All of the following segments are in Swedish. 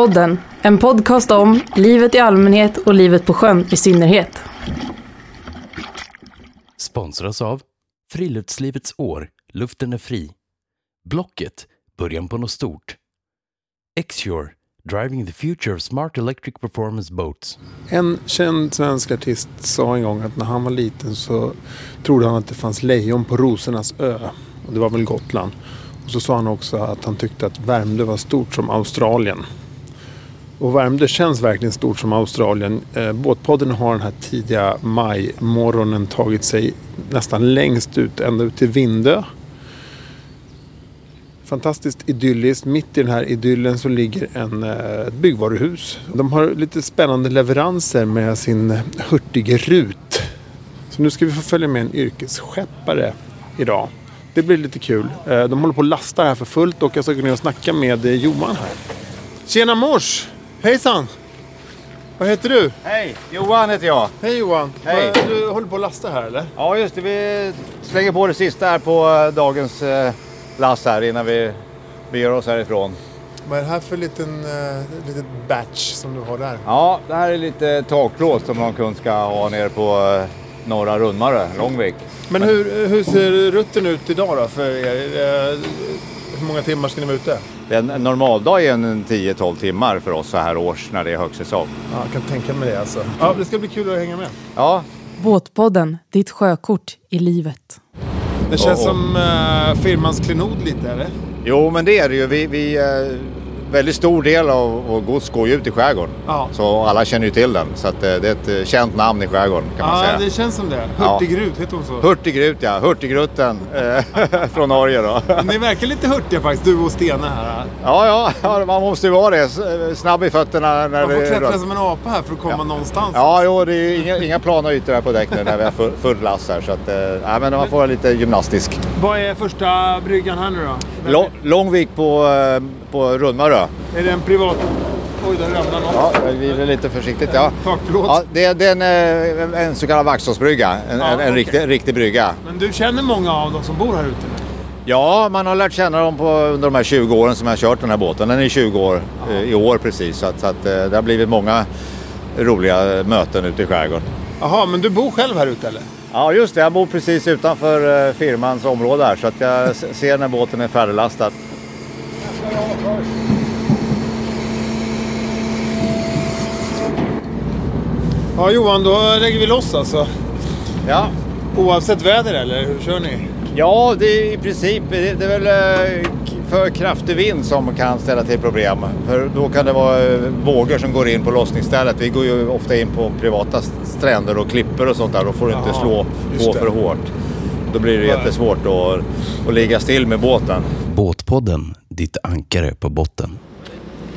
Båtpodden, en podcast om livet i allmänhet och livet på sjön i synnerhet. Sponsras av Friluftslivets år, luften är fri. Blocket, början på något stort. Xure, driving the future of smart electric performance boats. En känd svensk artist sa en gång att när han var liten så trodde han att det fanns lejon på Rosornas ö. Och det var väl Gotland. Och så sa han också att han tyckte att Värmdö var stort som Australien. Och Värmdö känns verkligen stort som Australien. Eh, båtpodden har den här tidiga majmorgonen tagit sig nästan längst ut, ända ut till Vindö. Fantastiskt idylliskt. Mitt i den här idyllen så ligger en, eh, ett byggvaruhus. De har lite spännande leveranser med sin hurtige Rut. Så nu ska vi få följa med en yrkesskeppare idag. Det blir lite kul. Eh, De håller på att lasta här för fullt och jag ska gå ner och snacka med eh, Johan här. Tjena mors! Hejsan! Vad heter du? Hej, Johan heter jag. Hej Johan! Hej. Vad- Du håller på att lasta här eller? Ja just det, vi slänger på det sista här på eh, dagens eh, lass här innan vi beger oss härifrån. Vad är det här för liten, uh, litet batch som du har där? Ja, det här är lite takplåt som någon kund ska ha nere på eh, norra Rundmarö, Långvik. Men hur, hur ser rutten ut idag då för er? Eh, Hur många timmar ska ni vara ute? En normaldag är en 10-12 timmar för oss så här års när det är högsäsong. Ja, jag kan tänka mig det alltså. Ja, det ska bli kul att hänga med. Ja, Båtpodden, ditt sjökort i livet. Det känns Och- som uh, firmans klenod lite eller? jo men det är det ju. Vi, vi, eh, väldigt stor del av vår gods går ju ut i skärgården. Ja. Så alla känner ju till den. Så att, eh, det är ett eh, känt namn i skärgården kan man Ja, säga. det känns som det. Ja. Hurtigrut, heter hon så? Hurtigrut ja, Hurtigrutten eh, från Norge då. Ni verkar lite hurtiga faktiskt, du och Stena här. Ja, ja, ja, man måste ju vara det. Snabb i fötterna när Man får det klättra som en apa här för att komma någonstans. Ja, jo, det är ju inga, inga plana ytor här på däck nu när vi har full, full last här. Så att, ja, men man får vara lite gymnastisk. Vad är första bryggan här nu då? Lång, Långvik på, eh, på Rundmarö. Är det en privat... Oj, där ramlade något. Ja, jag glider lite försiktigt. Ja. Takplåt. Ja, det, det är en, eh, en, så kallad Vaxholmsbrygga. En, Ja, en, en okej. riktig, riktig brygga. Men du känner många av dem som bor här ute? Ja, man har lärt känna dem på, under de här 20 åren som jag har kört den här båten. Den är 20 år eh, i år precis. Så, att, så att, det har blivit många roliga möten ute i skärgården. Jaha, men du bor själv här ute eller? Ja, just det. Jag bor precis utanför eh, firmans område här så att jag ser när båten är färdiglastad. Ja Johan, då lägger vi loss alltså. Ja, Oavsett väder eller? Hur kör ni? ja det är i princip det, det är väl eh, för kraftig vind som kan ställa till problem. För då kan det vara eh, vågor som går in på lossningsstället. Vi går ju ofta in på privata stränder och klipper och sånt där. Då får du inte slå på för hårt. Då blir det jättesvårt att, att ligga still med båten. Båtpodden, ditt ankare på botten.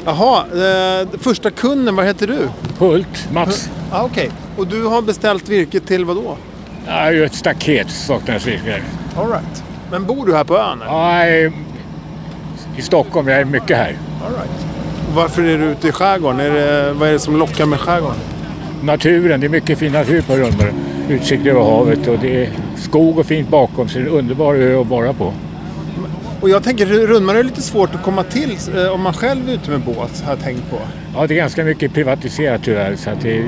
Jaha, eh, första kunden, vad heter du? Hult, Mats. Ah, Okej, och du har beställt virke till vad då? Ja, ju ett staket saknas virke. All right. Men bor du här på ön? Ja, i, Stockholm. Jag är mycket här. All right. Varför är du ute i skärgården? Är det, vad är det som lockar med skärgården? Naturen, det är mycket fin natur på Rundmarö. Utsikt över havet och det är skog och fint bakom så det är en underbar ö att vara på. Och jag tänker Rundmarö är lite svårt att komma till eh, om man själv är ute med båt, har jag tänkt på. Ja, det är ganska mycket privatiserat tyvärr så att det,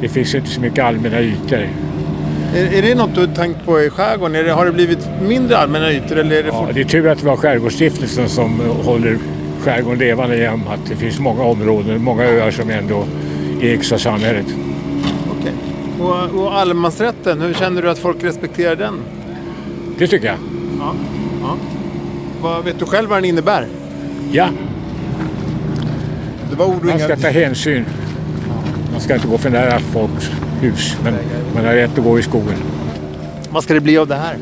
det finns inte så mycket allmänna ytor. Är, är det något du har tänkt på i skärgården? Är det, har det blivit mindre allmänna ytor eller är det Ja, det är tur att vi har Skärgårdsstiftelsen som håller skärgården levande genom att det finns många områden, många öar som ändå ägs av samhället. Okej. Och, och allemansrätten, hur känner du att folk respekterar den? Det tycker jag. Ja. ja. Vad, vet du själv vad den innebär? Ja, Det var ord Man ska ta hänsyn. Man ska inte gå för nära folks hus, men man har rätt att gå i skogen. Vad ska det bli av det här?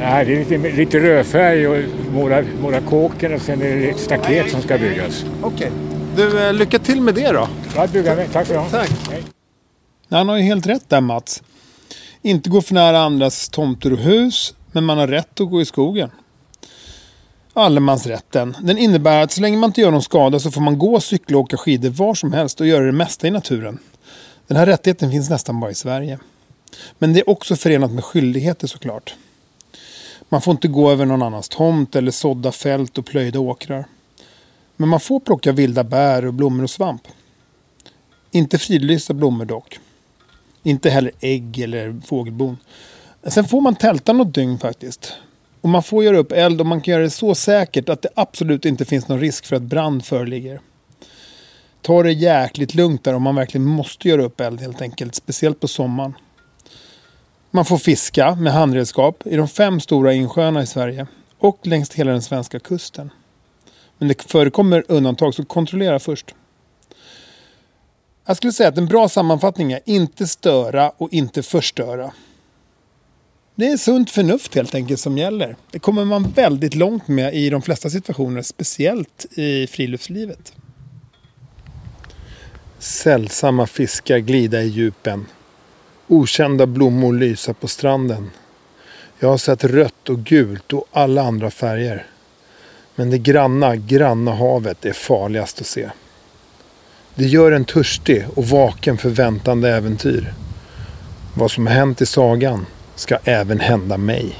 Ja, det är lite, lite rödfärg och måla, måla kåken och sen är det ett staket som ska byggas. Okej. Du, eh, lycka till med det då. Ja, bygga med. Tack för det. Tack. Hej. Han har ju helt rätt där Mats. Inte gå för nära andras tomter och hus, men man har rätt att gå i skogen. Allemansrätten. Den innebär att så länge man inte gör någon skada så får man gå, cykla och åka skidor var som helst och göra det mesta i naturen. Den här rättigheten finns nästan bara i Sverige. Men det är också förenat med skyldigheter såklart. Man får inte gå över någon annans tomt eller sådda fält och plöjda åkrar. Men man får plocka vilda bär och blommor och svamp. Inte fridlysta blommor dock. Inte heller ägg eller fågelbon. Sen får man tälta något dygn faktiskt. Och man får göra upp eld och man kan göra det så säkert att det absolut inte finns någon risk för att brand föreligger. Ta det jäkligt lugnt där om man verkligen måste göra upp eld helt enkelt. Speciellt på sommaren. Man får fiska med handredskap i de fem stora insjöarna i Sverige och längs hela den svenska kusten. Men det förekommer undantag så kontrollera först. Jag skulle säga att en bra sammanfattning är inte störa och inte förstöra. Det är sunt förnuft helt enkelt som gäller. Det kommer man väldigt långt med i de flesta situationer, speciellt i friluftslivet. Sällsamma fiskar glida i djupen. Okända blommor lysa på stranden. Jag har sett rött och gult och alla andra färger. Men det granna, granna havet är farligast att se. Det gör en törstig och vaken för väntande äventyr. Vad som har hänt i sagan ska även hända mig.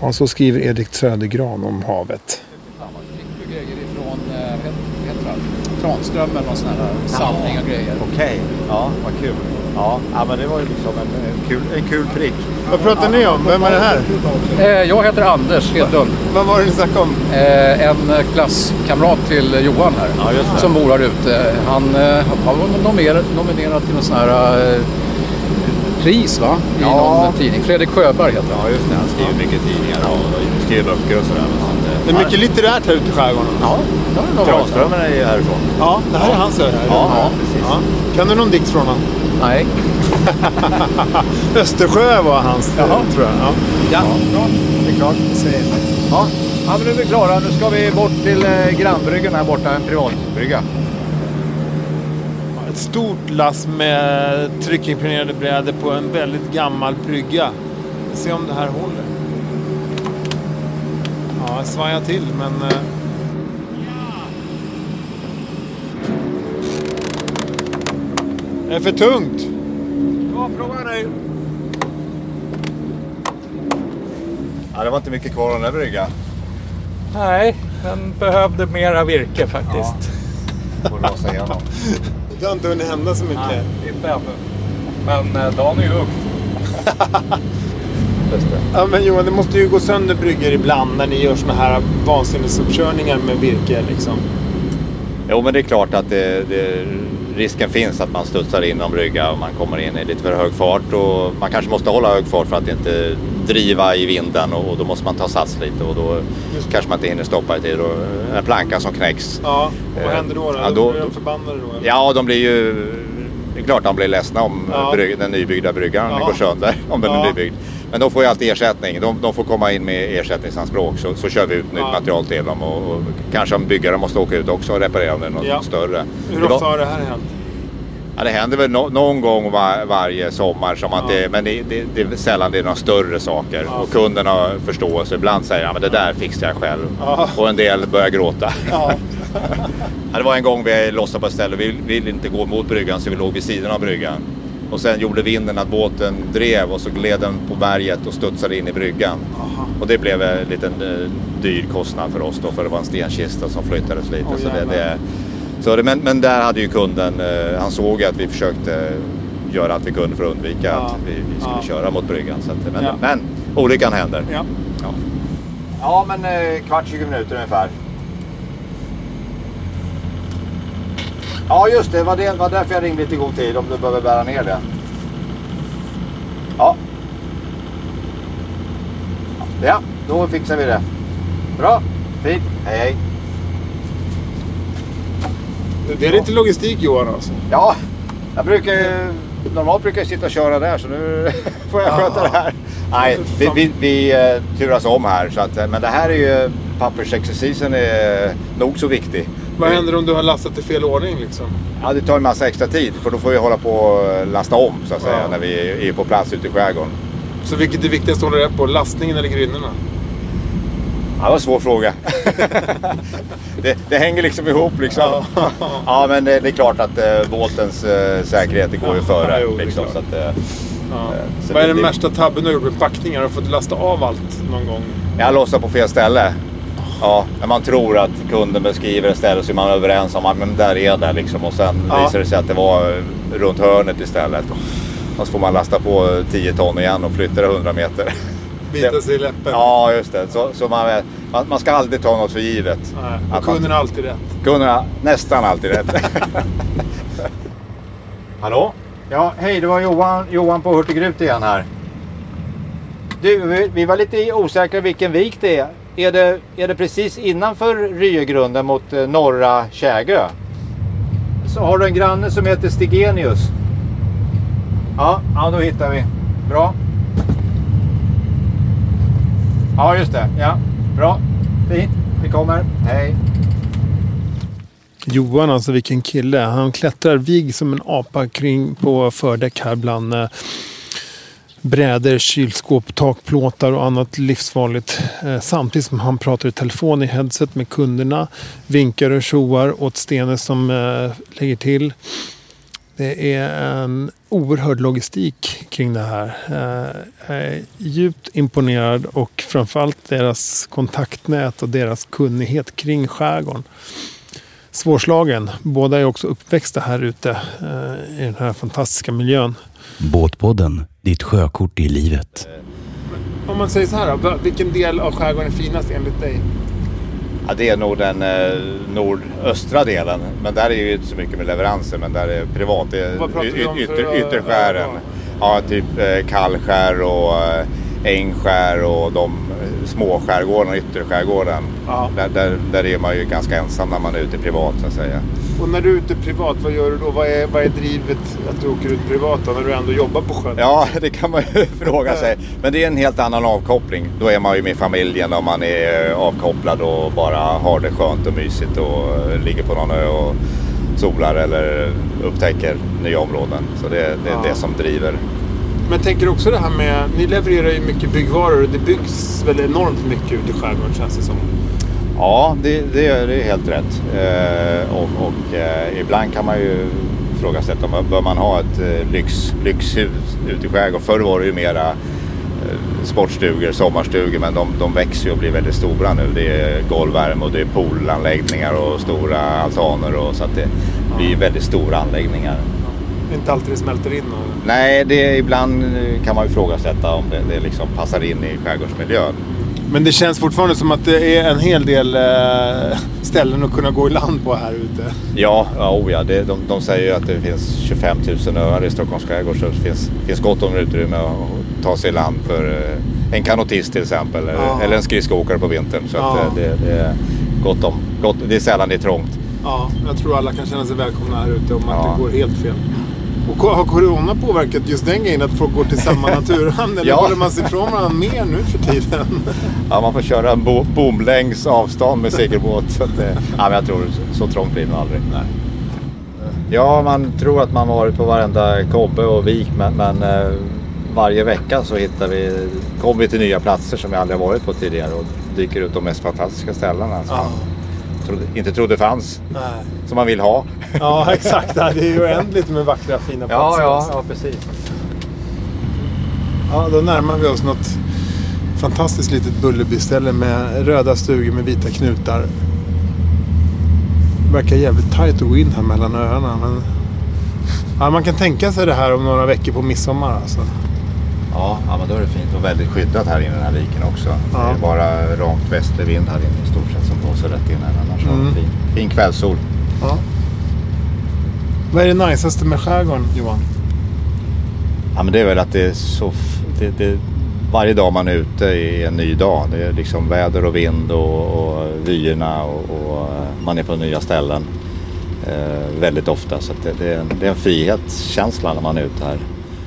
Och så skriver Erik Södergran om havet. Fick du grejer ifrån, eh, vad Tranströmmen och sådana här samling och grejer. Okej, ja vad kul. Ja, ja men det var ju liksom en, en, kul, en kul prick. Vad pratar ni om? Vem är det här? Eh, Jag heter Anders Hedlund. Vad var det ni snackade om? Eh, En klasskamrat till Johan här. Ja, just det. Som bor här ute. Han eh, var nominerad, nominerad till någon sån här eh, pris va? I Ja. någon tidning. Fredrik Sjöberg heter han. Ja just det, han skriver mycket tidningar och skriver böcker och sådär. Det är mycket litterärt här ute i skärgården. Ja, Ja. Tranströmmen är ju härifrån. Ja, det här är hans ö. Ja, precis. Ja. Kan du någon dikt från honom? Nej. Östersjö var hans, Jaha. tror jag. Ja. Ja, bra. Det är klart. Ja. ja, men nu är vi klara. Nu ska vi bort till eh, grannbryggan här borta, en privatbrygga. Ett stort lass med tryckimpregnerade brädor på en väldigt gammal brygga. Vi får se om det här håller. Ja, jag svajar till men... eh, Det är för tungt. Ja, fråga dig. Ja, det var inte mycket kvar av den där bryggan. Nej, den behövde mera virke faktiskt. Får låsa igenom. Det har inte hunnit hända så mycket. Nej, inte ännu. Men eh, dagen är ju ung. Just det. Ja, men Johan, det måste ju gå sönder bryggor ibland när ni gör såna här vansinnesuppkörningar med virke liksom. Jo, men det är klart att det, det, risken finns att man studsar in någon brygga och man kommer in i lite för hög fart. Och man kanske måste hålla hög fart för att inte driva i vinden och, och då måste man ta sats lite och då kanske man inte hinner stoppa i tid. Och en planka som knäcks. Ja, och vad Eh, händer då? då? ja, då då- blir de förbannade då? eller? Ja, de blir ju... Det är klart de blir ledsna om Ja. den nybyggda bryggan Ja. går sönder. Om den är nybyggd. Men de får ju alltid ersättning. De, de får komma in med ersättningsanspråk. Så, så kör vi ut nytt Ja. material till dem. Och, och kanske om byggare måste åka ut också och reparera om det är något Ja. större. Hur ofta har det här hänt? Ja, det händer väl no någon gång var, varje sommar. Som att Ja. det, men det, det, det är sällan det är några större saker. Ja. Och kunden har förståelse. Ibland säger han att det där fixar jag själv. Ja. Och en del börjar gråta. Det var en gång vi lossade på ett ställe vi ville inte gå mot bryggan så vi låg vid sidan av bryggan. Och sen gjorde vinden att båten drev och så gled den på berget och studsade in i bryggan. Och det blev en liten eh, dyr kostnad för oss då för det var en stenkista som flyttades lite. Åh, så det, det, så det, men, men där hade ju kunden, eh, han såg att vi försökte göra allt vi kunde för att undvika Ja. att vi, vi skulle Ja. köra mot bryggan. Så att, men, Ja. men olyckan händer. Ja. Ja, ja men eh, kvart, 20 minuter ungefär. Ja just det, det var, det var därför jag ringde lite god tid om du behöver bära ner det. Ja. Ja, då fixar vi det. Bra, fint, hej hej. Det är lite logistik Johan alltså. Ja, jag brukar ju, normalt brukar jag sitta och köra där så nu får jag sköta det här. Nej, vi, vi, vi eh, turas om här så att, eh, men det här är ju, pappersexercisen är nog så viktig. Vad händer om du har lastat i fel ordning liksom? Ja, det tar en massa extra tid för då får vi hålla på och lasta om så att säga Ja. när vi är på plats ute i skärgården. Så vilket är viktigast att hålla rätt på? Lastningen eller grynnorna? Ja, det var en svår fråga. det, det hänger liksom ihop liksom. ja, men det, det är klart att eh, båtens eh, säkerhet det går ju före. jo, liksom, klart. så att, eh, Ja. Eh, så Vad är den värsta tabben du har gjort med packningar? Har du fått lasta av allt någon gång? jag lossar på fel ställe. Ja, när man tror att kunden beskriver ett ställe så är man överens om att men där är det liksom. Och sen Ja. visar det sig att det var runt hörnet istället. Och så får man lasta på 10 ton igen och flytta det 100 meter. Bita sig i läppen. Ja, just det. Så, så man, man, man ska aldrig ta något för givet. Nej. Att Och kunden har alltid rätt. Kunden har nästan alltid rätt. Hallå? Ja, hej, det var Johan, Johan på Hurtigrut igen här. Du, vi, vi var lite osäkra vilken vik det är. Är det, är det precis innanför Ryegrunden mot eh, norra Kägö? Så har du en granne som heter Stigenius? Ja, ja då hittar vi. Bra. Ja, just det. Ja, bra. Fint. Vi kommer. Hej. Johan, alltså vilken kille. Han klättrar vig som en apa kring på fördäck här bland eh, brädor, kylskåp, takplåtar och annat livsfarligt. Eh, samtidigt som han pratar i telefon i headset med kunderna, vinkar och tjoar åt Stene som eh, lägger till. Det är en oerhörd logistik kring det här. Eh, jag är djupt imponerad och framförallt deras kontaktnät och deras kunnighet kring skärgården svårslagen. Båda är också uppväxta här ute i den här fantastiska miljön. Båtpodden, ditt sjökort i livet. Om man säger så här då, vilken del av skärgården är finast enligt dig? Ja, det är nog den eh, nordöstra delen. Men där är ju inte så mycket med leveranser. Men där är privat. Det är Vad pratar vi om y- för ytter, ytterskären. Ja, typ eh, Kallskär och eh, Ängskär och de eh, små skärgårdarna, ytterskärgården. Ja. Där, där, där är man ju ganska ensam när man är ute privat så att säga. Och när du är ute privat, vad gör du då? Vad är, vad är drivet att du åker ut privat då, när du ändå jobbar på sjön? Ja, det kan man ju fråga sig. Men det är en helt annan avkoppling. Då är man ju med familjen och man är eh, avkopplad och bara har det skönt och mysigt och eh, ligger på någon ö och solar eller upptäcker nya områden. Så det, det är Ja. det som driver. Men jag tänker också det här med, ni levererar ju mycket byggvaror och det byggs väl enormt mycket ute i skärgården känns det som. Ja, det, det, är, det är helt rätt. Eh, och och eh, ibland kan man ju ifrågasätta om bör man ha ett eh, lyx, lyxhus ute i skärgården. Förr var det ju mera eh, sportstugor, sommarstugor men de, de växer ju och blir väldigt stora nu. Det är golvvärme och det är poolanläggningar och stora altaner och så att det blir väldigt stora anläggningar. Inte alltid det smälter in. Och... Nej, det, ibland eh, kan man ju ifrågasätta om det, det liksom passar in i skärgårdsmiljön. Men det känns fortfarande som att det är en hel del eh, ställen att kunna gå i land på här ute. Ja, ja, oh ja det, de, de säger ju att det finns 25 000 öar i Stockholms skärgård så det finns, finns gott om utrymme att ta sig i land för eh, en kanotist till exempel. eller- Ja. Eller en skridskoåkare på vintern. Så Ja. att, eh, det, det är gott om. Gott, det är sällan det är trångt. Ja, jag tror alla kan känna sig välkomna här ute om att Ja. det går helt fel. Och har corona påverkat just den grejen att folk går till samma naturhamn? Eller Ja. håller man sig ifrån varandra mer nu för tiden? Ja, man får köra en bo, bomlängds avstånd med segelbåt. Så att, eh, ja, men jag tror så, trångt blir nog aldrig. Ja, man tror att man varit på varenda kobbe och vik men, men eh, varje vecka så hittar vi, kommer vi till nya platser som vi aldrig varit på tidigare och dyker ut de mest fantastiska ställena som Ja. Trodde, inte trodde fanns, Nej. som man vill ha. Ja, exakt. Det är ju oändligt med vackra fina platser. alltså. ja precis. Ja, då närmar vi oss något fantastiskt litet Bullerbyställe med röda stugor med vita knutar. Det verkar jävligt tajt att gå in här mellan öarna. Men... Ja, man kan tänka sig det här om några veckor på midsommar alltså. Ja, ja, men då är det fint och väldigt skyddat här inne i den här viken också. Ja. Det är bara rakt västervind här inne i stort sett blåser rätt in här. Annars Mm. fin, fin kvällssol. Ja. Vad är det najsaste med skärgården, Johan? Ja, men det är väl att det är så... Det, det, varje dag man är ute är en ny dag. Det är liksom väder och vind och, och vyerna och, och eh, man är på nya ställen eh, väldigt ofta. Så det, det, är en, det är en frihetskänsla när man är ute här.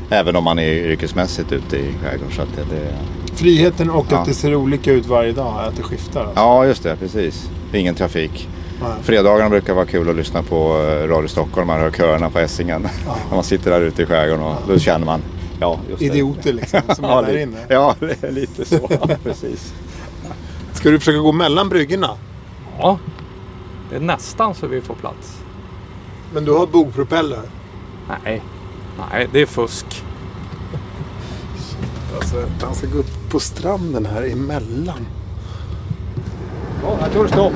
Även om man är yrkesmässigt ute i skärgården. Så att det, det, Friheten och Ja. att det ser olika ut varje dag. Att det skiftar. Alltså. ja, just det. Precis. Ingen trafik. Nej. Fredagarna brukar vara kul att lyssna på eh, Radio Stockholm. Man hör köerna på Essingen. När man sitter där ute i skärgården och då känner man... Ja, just det. Idioter liksom, som är ja, där inne. ja, det är lite så. precis. Ska du försöka gå mellan bryggorna? Ja, det är nästan så vi får plats. Men du har bogpropeller? Nej, nej det är fusk. Alltså, han ska gå upp på stranden här emellan. Ja, jag tror det stopp.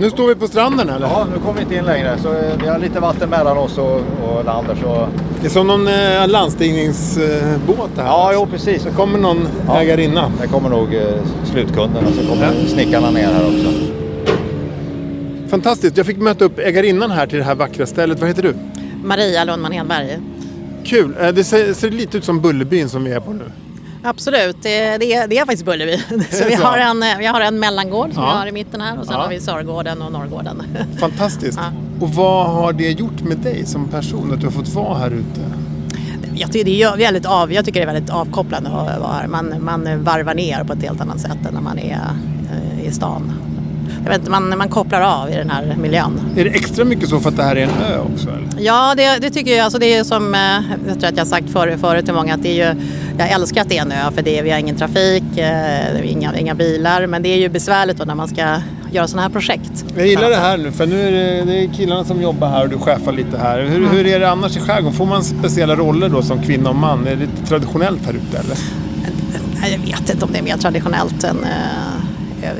Nu står vi på stranden eller? Ja, nu kommer vi inte in längre. Så eh, vi har lite vatten mellan oss och, och land där, så... Det är som någon eh, landstigningsbåt det här. Ja, jo precis. Det kommer någon Ja. ägarinna. Där kommer nog eh, slutkunden och så kommer snickarna ner här också. Fantastiskt. Jag fick möta upp ägarinnan här till det här vackra stället. Vad heter du? Maria Lundman Hedberg. Kul. Eh, Det ser, ser lite ut som Bullerbyn som vi är på nu. Absolut, det, det, är, det är faktiskt Bullerby. Så vi har en, vi har en mellangård som Ja. vi har i mitten här och sen Ja. har vi Sörgården och Norrgården. Fantastiskt. Ja. Och vad har det gjort med dig som person att du har fått vara här ute? Jag tycker det är väldigt, av, jag tycker det är väldigt avkopplande att vara här. Man, man varvar ner på ett helt annat sätt än när man är eh, i stan. Jag vet man, man kopplar av i den här miljön. Är det extra mycket så för att det här är en ö också? Eller? Ja, det, det tycker jag. Alltså det är som eh, jag tror att jag sagt för, förut till många att det är ju, jag älskar att det är en ö för det vi har ingen trafik, eh, inga, inga bilar. Men det är ju besvärligt då när man ska göra sådana här projekt. Jag gillar det här nu för nu är det, det är killarna som jobbar här och du chefar lite här. Hur, hur är det annars i skärgården? Får man speciella roller då som kvinna och man? Är det lite traditionellt här ute eller? Jag vet inte om det är mer traditionellt än eh,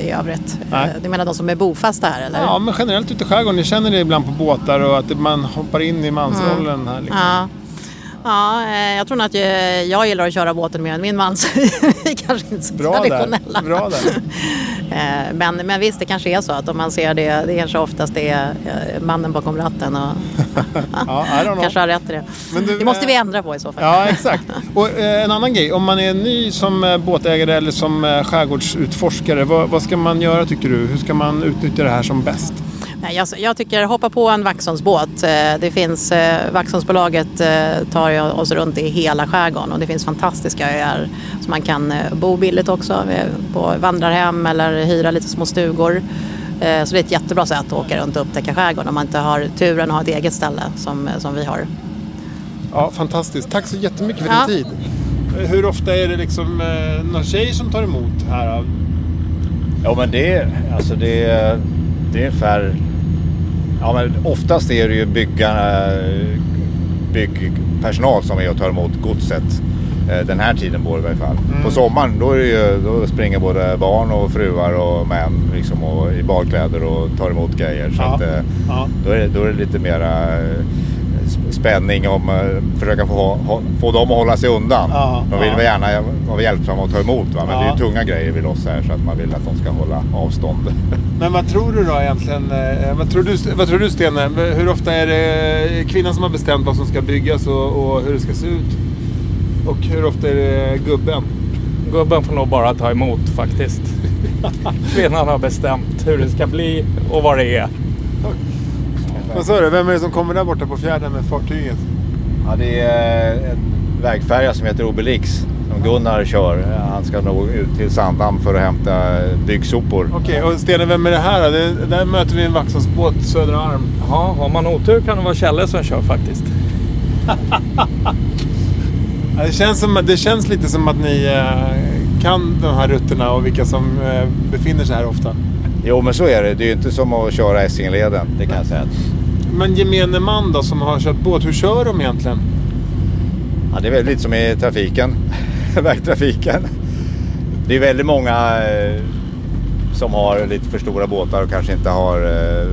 i övrigt. Nej. Eh, Du menar de som är bofasta här eller? Ja, men generellt ute i skärgården. Jag känner det ibland på båtar och att man hoppar in i mansrollen här. Liksom. Ja. Ja, eh, jag tror nog att jag, jag gillar att köra båten mer än min man. Så vi kanske inte så Bra traditionella. där. Bra där. Eh, Men, men visst, det kanske är så att om man ser det, det kanske oftast är eh, mannen bakom ratten och Ja, kanske har rätt i det. Men du, det måste vi ändra på i så fall. Ja, exakt. Och en annan grej. Om man är ny som båtägare eller som skärgårdsutforskare. Vad, vad ska man göra tycker du? Hur ska man utnyttja det här som bäst? Nej, jag, jag tycker hoppa på en Vaxholmsbåt. Eh, Det finns, eh, Vaxholmsbolaget eh, tar oss runt i hela skärgården och det finns fantastiska öar så man kan bo billigt också på vandrarhem eller hyra lite små stugor. Så det är ett jättebra sätt att åka runt och upptäcka skärgården om man inte har turen att ha ett eget ställe som, som vi har. Ja, fantastiskt. Tack så jättemycket för Ja. din tid. Hur ofta är det liksom eh, någon tjej som tar emot här? Ja men det, alltså det, det är ungefär... Ja men oftast är det ju byggarna, byggpersonal som är och tar emot godset. eh, Den här tiden på i varje fall. På sommaren då, är ju, då springer både barn och fruar och män liksom, och i badkläder och tar emot grejer. Så Ja. att, eh, Ja. då, är det, då är det lite mera eh, spänning om att försöka få, få dem att hålla sig undan. Ja, De vill ja. väl gärna vara hjälpsamma och ta emot va? men Ja. det är ju tunga grejer vid oss här så att man vill att de ska hålla avstånd. Men vad tror du då egentligen? eh, Vad tror du, vad tror du Stene? Hur ofta är det kvinnan som har bestämt vad som ska byggas och, och hur det ska se ut? Och hur ofta är det gubben? Gubben får nog bara ta emot faktiskt. Kvinnan har bestämt hur det ska bli och vad det är. Vad sa du? Vem är det som kommer där borta på fjärden med fartyget? Ja, det är en vägfärja som heter Obelix som Gunnar kör. Han ska nog ut till Sandhamn för att hämta byggsopor. Okej, och Stene, vem är det här då? Det, där möter vi en Vaxholmsbåt, Södra Arm. Ja, har man otur kan det vara Kjelle som kör faktiskt. Ja, Det känns, som, det känns lite som att ni eh, kan de här rutterna och vilka som eh, befinner sig här ofta. Jo men så är det. Det är ju inte som att köra Essingeleden, det kan jag säga. Men gemene man då som har kört båt, hur kör de egentligen? Ja, det är väl lite som i trafiken, vägtrafiken. Det är väldigt många eh, som har lite för stora båtar och kanske inte har eh,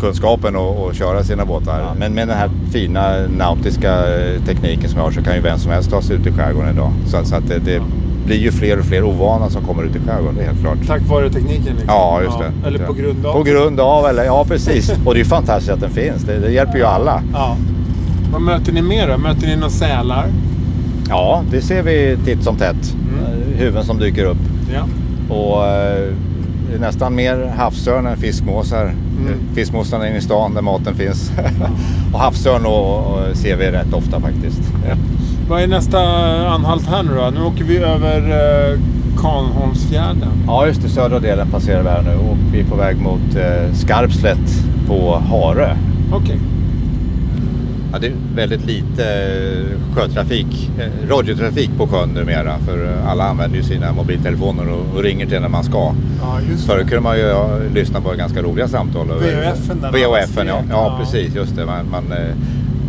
kunskapen att, köra sina båtar. Men med den här fina nautiska eh, tekniken som vi har så kan ju vem som helst ta sig ut i skärgården idag. Så, så att det, det blir ju fler och fler ovana som kommer ut i skärgården, det är helt klart. Tack vare tekniken liksom. Ja, just det. Eller på grund av. På grund av, eller ja precis. Och det är fantastiskt att den finns. Det, det hjälper ju alla. Ja. Vad möter ni mer då? Möter ni några sälar? Ja, det ser vi titt som tätt. Mm. Eh, Huvuden som dyker upp. Ja. Och eh, nästan mer havsörn än fiskmåsar. Mm. Fiskmåsarna inne i stan där maten finns. och havsörn och, och ser vi rätt ofta faktiskt. Vad är nästa anhalt här nu då? Nu åker vi över eh, Kanholmsfjärden. Ja, just det. Södra delen passerar vi här nu och vi är på väg mot eh, Skarpslätt på Harö. Okej. Ja, det är väldigt lite eh, sjötrafik, radiotrafik på sjön numera för alla använder ju sina mobiltelefoner och, och ringer till när man ska. Ja, just Förr kunde man ju ja, lyssna på ganska roliga samtal. VHF-en VHF-en, ja. ja. ja. precis. Just det. Man, man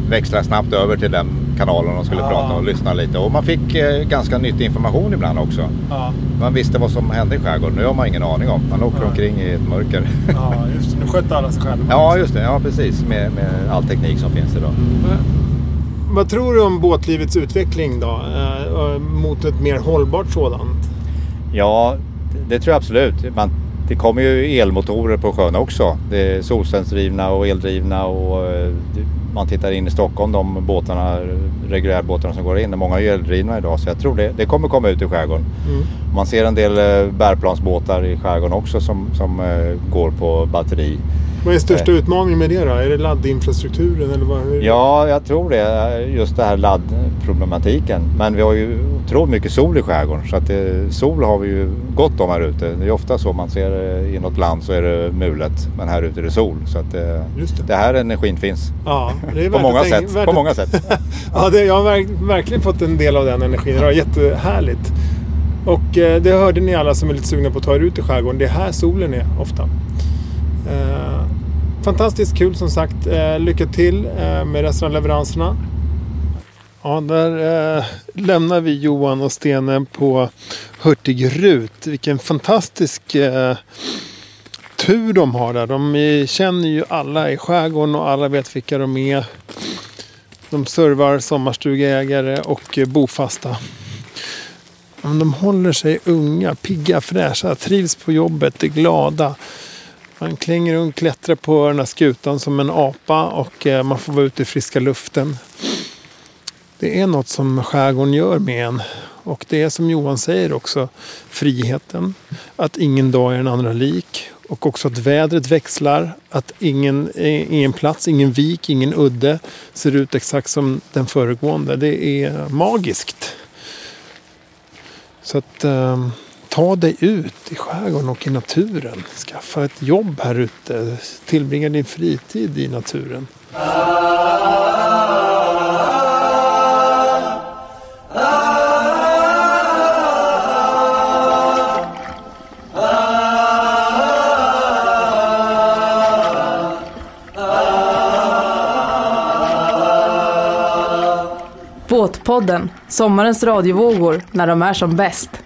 växlar snabbt över till den kanalen de skulle Ja. prata och lyssna lite. Och man fick eh, ganska nyttig information ibland också. Ja, Man visste vad som hände i skärgården. Nu har man ingen aning om. Man åker Ja. omkring i ett mörker. ja just det. Nu skötte alla sig själva. Ja, just det. Ja, precis. Med, med all teknik som finns idag. Vad tror du om båtlivets utveckling då? Eh, mot ett mer hållbart sådant? Ja, det tror jag absolut. Man, det kommer ju elmotorer på sjön också. Det är solcellsdrivna och eldrivna och eh, det- man tittar in i Stockholm, de båtarna, reguljärbåtarna som går in, många är ju eldrivna idag så jag tror det, det kommer komma ut i skärgården. Mm. Man ser en del eh, bärplansbåtar i skärgården också som, som eh, går på batteri. Vad är största utmaningen med det då? Är det laddinfrastrukturen eller vad? hur- Ja, jag tror det. Just det här laddproblematiken. Men vi har ju otroligt mycket sol i skärgården. Så att det, sol har vi ju gott om här ute. Det är ofta så man ser eh, i något land så är det mulet. Men här ute är det sol. Så att det, Just det. det här energin finns. Ja, det är På många tänka- sätt. På många sätt. Ja, det, jag har verk, verkligen fått en del av den energin. Det var jättehärligt. Och eh, det hörde ni alla som är lite sugna på att ta er ut i skärgården. Det är här solen är ofta. Eh, fantastiskt kul som sagt. Eh, lycka till eh, med resten av leveranserna. Ja, där eh, lämnar vi Johan och Stene på Hurtig Rut. Vilken fantastisk eh, tur de har där. De känner ju alla i skärgården och alla vet vilka de är. De servar sommarstugeägare och eh, bofasta. Men de håller sig unga, pigga, fräscha, trivs på jobbet, är glada. Man klänger runt, klättrar på den här skutan som en apa och eh, man får vara ute i friska luften. Det är något som skärgården gör med en. Och det är som Johan säger också, friheten. Att ingen dag är den andra lik. Och också att vädret växlar. Att ingen, eh, ingen plats, ingen vik, ingen udde ser ut exakt som den föregående. Det är magiskt. Så att eh, ta dig ut i skärgården och i naturen. Skaffa ett jobb här ute. Tillbringa din fritid i naturen. Båtpodden, sommarens radiovågor när de är som bäst.